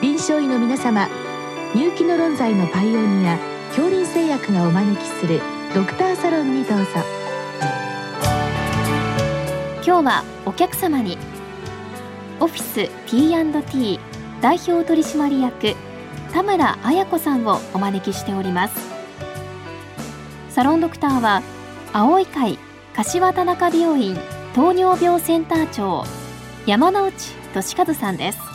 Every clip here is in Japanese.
臨床医の皆様入気の論剤のパイオニア恐林製薬がお招きするドクターサロンにどうぞ。今日はお客様にオフィス T&T 代表取締役田村彩子さんをお招きしております。サロンドクターは青い会柏田中病院糖尿病センター長山内俊和さんです。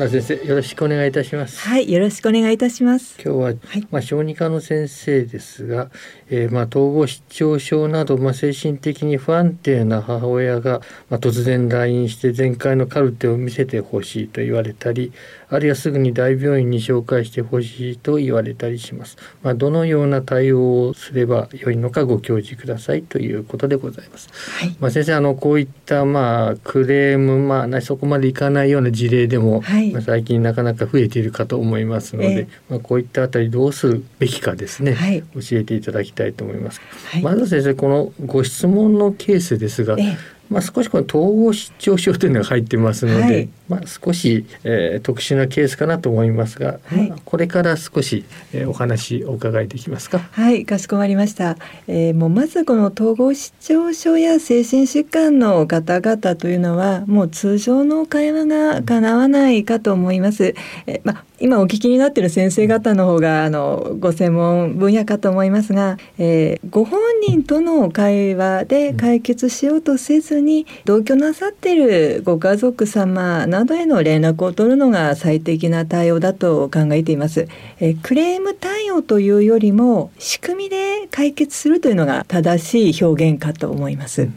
村先生よろしくお願いいたします。はいよろしくお願いいたします。今日は、はい、まあ小児科の先生ですが、えー、まあ統合失調症などまあ精神的に不安定な母親がまあ突然来院して前回のカルテを見せてほしいと言われたりあるいはすぐに大病院に紹介してほしいと言われたりします。まあどのような対応をすればよいのかご教示くださいということでございます、はい、まあ先生あのこういったまあクレームまあそこまでいかないような事例でも、はい。まあ、最近なかなか増えているかと思いますので、えー、まあ、こういったあたりどうするべきかですね、はい、教えていただきたいと思います。はい、まず先生このご質問のケースですが、えーまあ、少しこの統合失調症というのが入ってますので、はい、まあ、少し、えー、特殊なケースかなと思いますが、はい、まあ、これから少し、えー、お話お伺いできますか？はいかしこまりました、えー、もうまずこの統合失調症や精神疾患の方々というのはもう通常の会話がかなわないかと思います。えー、まあ今お聞きになっている先生方の方があのご専門分野かと思いますが、えー、ご本人との会話で解決しようとせずに同居なさっているご家族様などへの連絡を取るのが最適な対応だと考えています。えー、クレーム対応というよりも仕組みで解決するというのが正しい表現かと思います。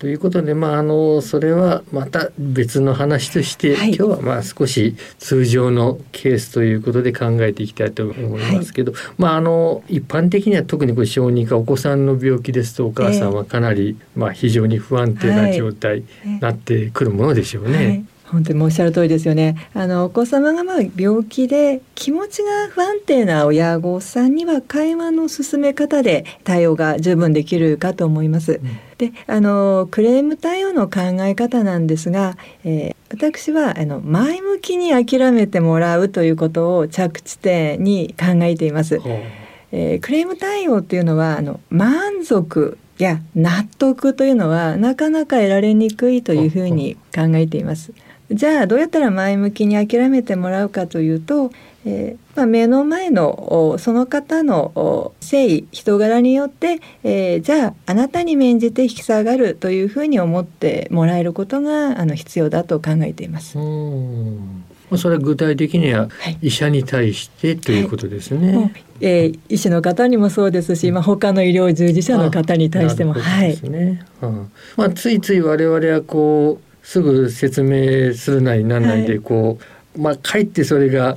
ということで、まあ、あのそれはまた別の話として、はい、今日はまあ少し通常のケースということで考えていきたいと思いますけど、はい、まあ、あの一般的には特にこれ小児科お子さんの病気ですとお母さんはかなり、まあ、非常に不安定な状態になってくるものでしょうね。はい本当におっしゃる通りですよね。あのお子様がまあ病気で気持ちが不安定な親御さんには会話の進め方で対応が十分できるかと思います。うん、で、あのクレーム対応の考え方なんですが、えー、私はあの前向きに諦めてもらうということを着地点に考えています。えー、クレーム対応っていうのはあの満足や納得というのはなかなか得られにくいというふうに考えています。じゃあどうやったら前向きに諦めてもらうかというと、えー、まあ、目の前のその方の誠意人柄によって、えー、じゃああなたに免じて引き下がるというふうに思ってもらえることがあの必要だと考えています。それは具体的には医者に対してということですね。はい、えー、医師の方にもそうですし、まあ、他の医療従事者の方に対しても、はい。ね、まあ、ついつい我々はこうすぐ説明するなりなんなりでこう、はい、まあかえってそれが、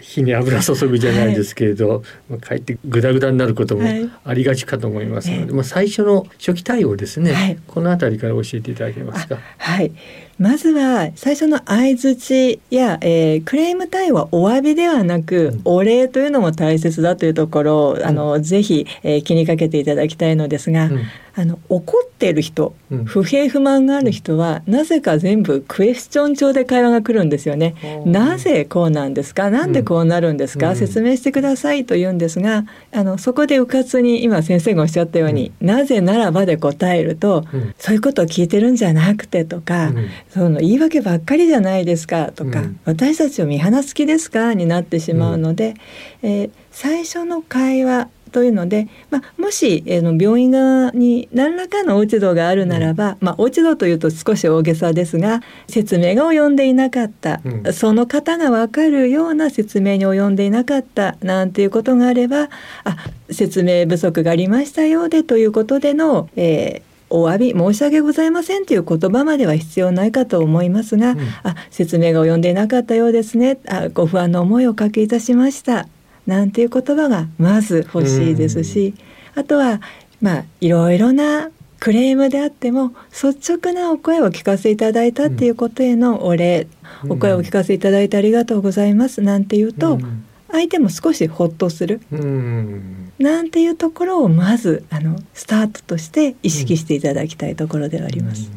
火に油注ぐじゃないですけれど、はい、かえってグダグダになることもありがちかと思いますので、はい、まあ最初の初期対応ですね、はい、この辺りから教えていただけますか？はい、まずは最初の相槌や、えー、クレーム対応はお詫びではなく、うん、お礼というのも大切だというところを、あのぜひ、えー、気にかけていただきたいのですが、うん、あの怒っている人、うん、不平不満がある人はなぜか全部クエスチョン調で会話が来るんですよね。なぜこうなんですか？なんでこうなるんですか、うん、説明してくださいと言うんですがあのそこでうかつに今先生がおっしゃったように、うん、なぜならばで答えると、そういうことを聞いてるんじゃなくてとか、その言い訳ばっかりじゃないですかとか、私たちを見放す気ですかになってしまうので、えー、最初の会話というので、まあ、もし、えー、の病院側に何らかの落ち度があるならば、うん、まあ、落ち度というと少し大げさですが説明が及んでいなかった、うん、その方が分かるような説明に及んでいなかったなんていうことがあればあ説明不足がありましたようでということでの、えーお詫び申し訳ございませんという言葉までは必要ないかと思いますが、うん、あ説明が及んでいなかったようですね。あご不安の思いをおかけいたしました。なんていう言葉がまず欲しいですし、あとはまあいろいろなクレームであっても率直なお声を聞かせていただいたっていうことへのお礼、うん、お声を聞かせていただいてありがとうございます。なんて言うと、うん、相手も少しほっとする、うん、なんていうところをまずあのスタートとして意識していただきたいところではあります。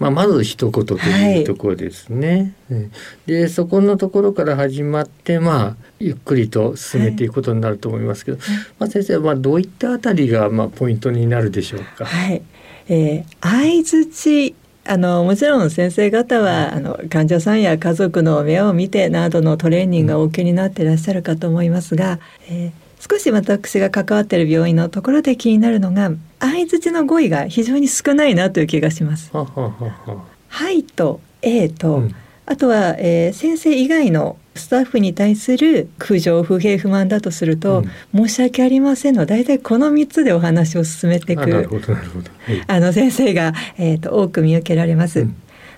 まあ、まず一言というところですね。はい、でそこのところから始まってまあゆっくりと進めていくことになると思いますけど、はい、まあ、先生はどういったあたりがまあポイントになるでしょうか？はい、えー、相槌あのもちろん先生方はあの患者さんや家族の目を見てなどのトレーニングがお受けになっていらっしゃるかと思いますが、えー少し私が関わっている病院のところで気になるのが相槌の語彙が非常に少ないなという気がします。はいと A と、うん、あとは、えー、先生以外のスタッフに対する苦情不平不満だとすると、うん、申し訳ありませんの大体この3つでお話を進めてい。くあの先生が、えーと、多く見受けられます。うん、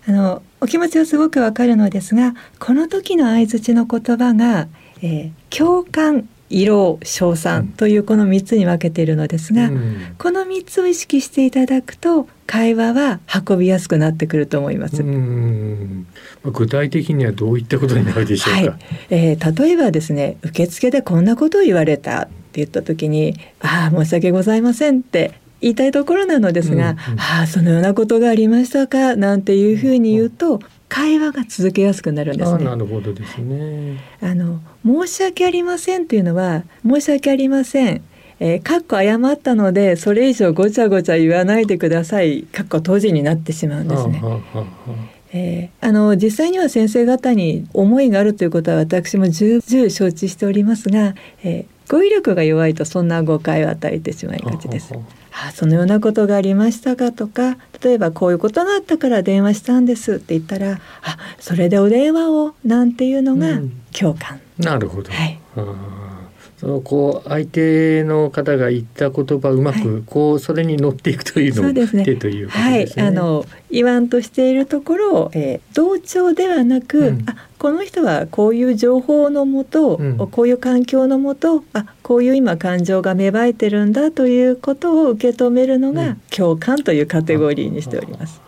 あのお気持ちはすごくわかるのですがこの時の相槌の言葉が、えー、共感色称賛というこの3つに分けているのですが、うん、この3つを意識していただくと会話は運びやすくなってくると思います。具体的にはどういったことになるでしょうか？はい、えー、例えばですね受付でこんなことを言われたって言った時に「ああ申し訳ございません」って言いたいところなのですが「うんうん、ああそのようなことがありましたか」なんていうふうに言うと会話が続けやすくなるんですね。なるほどですね。あの申し訳ありませんというのは申し訳ありません。えー、かっこ謝ったのでそれ以上ごちゃごちゃ言わないでくださいかっこ閉じになってしまうんですね。えー、あの実際には先生方に思いがあるということは私も重々承知しておりますが、えー、語彙力が弱いとそんな誤解を与えてしまいがちです。あそのようなことがありましたか？とか例えばこういうことがあったから電話したんですって言ったらあそれでお電話をなんていうのが共感。うん、なるほど、はいそのこう相手の方が言った言葉うまくこうそれに乗っていくというのも、はい、ということですね。はい、あの言わんとしているところを、えー、同調ではなく、うん、あこの人はこういう情報のもと、うん、こういう環境のもとあこういう今感情が芽生えてるんだということを受け止めるのが、共感というカテゴリーにしております。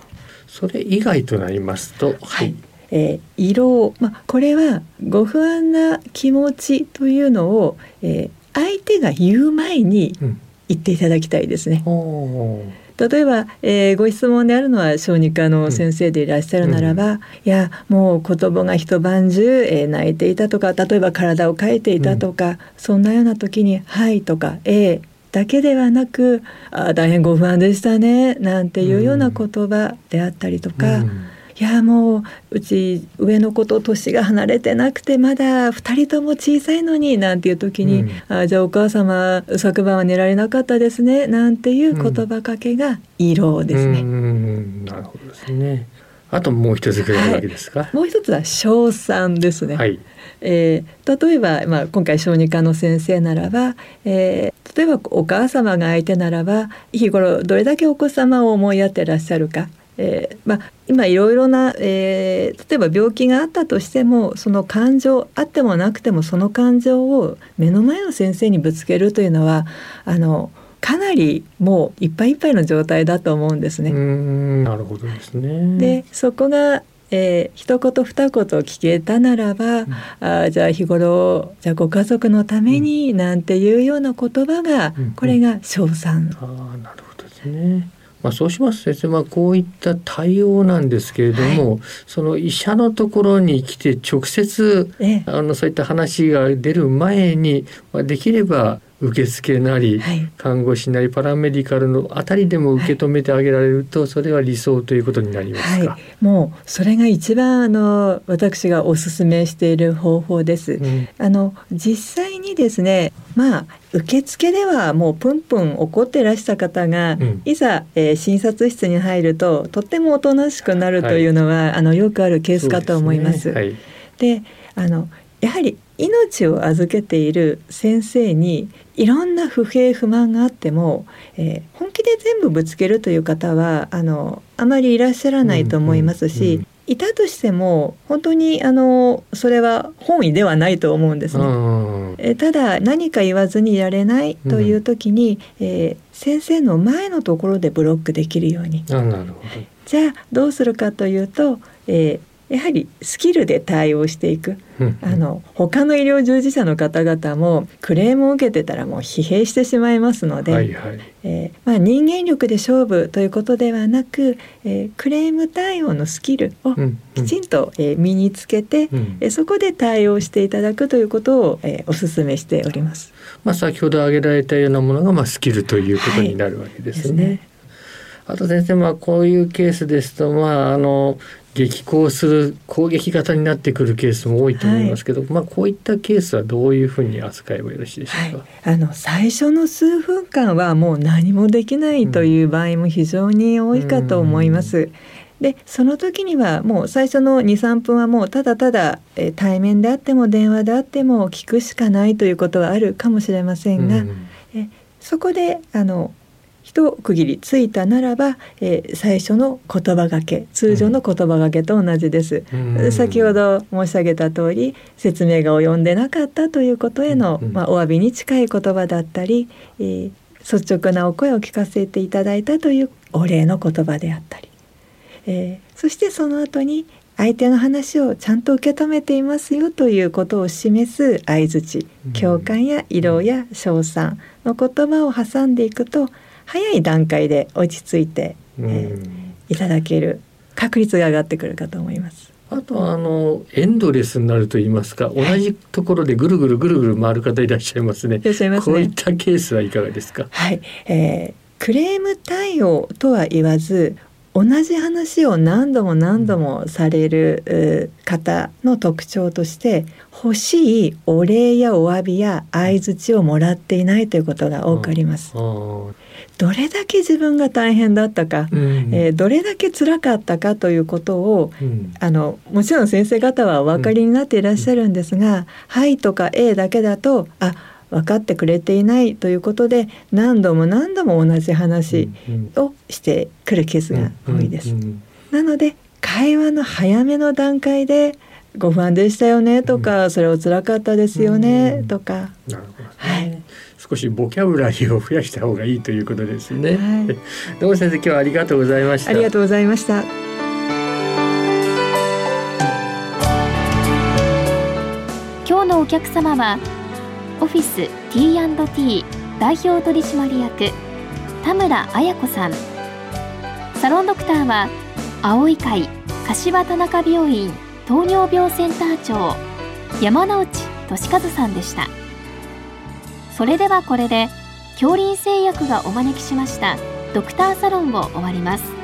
それ以外となりますと、はい、えー、色まあ、これはご不安な気持ちというのを、えー、相手が言う前に言っていただきたいですね。うん例えば、えー、ご質問であるのは小児科の先生でいらっしゃるならば、うん、いやもう子供が一晩中、えー、泣いていたとか例えば体をかいていたとか、うん、そんなような時に「はい」とか「ええ」だけではなく「あ大変ご不安でしたね」なんていうような言葉であったりとか。うんいやもううち上の子と年が離れてなくてまだ2人とも小さいのになんていう時に、うん、あじゃあお母様昨晩は寝られなかったですねなんていう言葉かけが色ですね。なるほどですね。あともう一つぐらいわけですか、はい、もう一つは称賛ですね。はい、えー、例えば、まあ、今回小児科の先生ならば、えー、例えばお母様が相手ならば日頃どれだけお子様を思いやってらっしゃるかえー、まあ、今いろいろな、えー、例えば病気があったとしてもその感情あってもなくてもその感情を目の前の先生にぶつけるというのはあのかなりもういっぱいいっぱいの状態だと思うんですね。なるほどですね。でそこがえー、一言二言聞けたならば、うん、あじゃあ日頃じゃあご家族のためになんていうような言葉が、うん、これが称賛。あなるほどですね。まあ、そうします先生、まあ、こういった対応なんですけれども、はい、その医者のところに来て直接、あのそういった話が出る前に、まあ、できれば受付なり、はい、看護師なりパラメディカルのあたりでも受け止めてあげられると、はい、それは理想ということになりますか、はい、もうそれが一番あの私がお勧めしている方法です、うん、あの実際にですねまあ受付ではもうプンプン怒ってらした方が、うん、いざ、えー、診察室に入るととってもおとなしくなるというのは、あのよくあるケースかと思います。で、ね、あのやはり命を預けている先生にいろんな不平不満があっても、えー、本気で全部ぶつけるという方はあのあまりいらっしゃらないと思いますし、うんうんうん、いたとしても本当にあのそれは本意ではないと思うんですね。えただ何か言わずにいられないという時に、うん、えー、先生の前のところでブロックできるように。あなるほどじゃあどうするかというと、えー、やはりスキルで対応していく、あの他の医療従事者の方々もクレームを受けてたらもう疲弊してしまいますので、はいはい、えー、まあ、人間力で勝負ということではなく、えー、クレーム対応のスキルをきちんと、えー、身につけて、うん、えそこで対応していただくということを、えお勧めしております。まあ、先ほど挙げられたようなものが、まあ、スキルということになるわけですね。はい、ですねあと先生まあこういうケースですとまああの激高する攻撃型になってくるケースも多いと思いますけど、はい、まあこういったケースはどういうふうに扱えばよろしいでしょうか？はい、あの最初の数分間はもう何もできないという場合も非常に多いかと思います。うんでその時にはもう最初の23分はもうただただ、え対面であっても電話であっても聞くしかないということはあるかもしれませんが、うん、えそこであの一区切りついたならば、えー、最初の言葉がけ通常の言葉がけと同じです、うん、先ほど申し上げた通り説明が及んでなかったということへの、うん、まあ、お詫びに近い言葉だったり、えー、率直なお声を聞かせていただいたというお礼の言葉であったり、えー、そしてその後に相手の話をちゃんと受け止めていますよということを示す相づち共感や色労や称賛の言葉を挟んでいくと早い段階で落ち着いて、えー、いただける確率が上がってくるかと思います。あとはあのエンドレスになると言いますか、同じところでぐるぐるぐるぐる回る方いらっしゃいますね。いらっしゃいます、ね、こういったケースはいかがですか？はい、えー、クレーム対応とは言わず同じ話を何度も何度もされる方の特徴として欲しいお礼やお詫びや相槌をもらっていないということが多くあります。どれだけ自分が大変だったか、うん、えー、どれだけ辛かったかということを、うん、あのもちろん先生方はお分かりになっていらっしゃるんですが「はい」とか「ええ」だけだとあ分かってくれていないということで何度も何度も同じ話をしてくるケースが多いです。なので会話の早めの段階でご不安でしたよねとか、それを辛かったですよねとか、はい、少しボキャブラリーを増やした方がいいということですね。はい、どうも先生今日はありがとうございました。ありがとうございました。今日のお客様はオフィス T&T 代表取締役田村彩子さん。サロンドクターは青い会柏田中病院糖尿病センター長山内俊和さんでした。それではこれで恐林製薬がお招きしましたドクターサロンを終わります。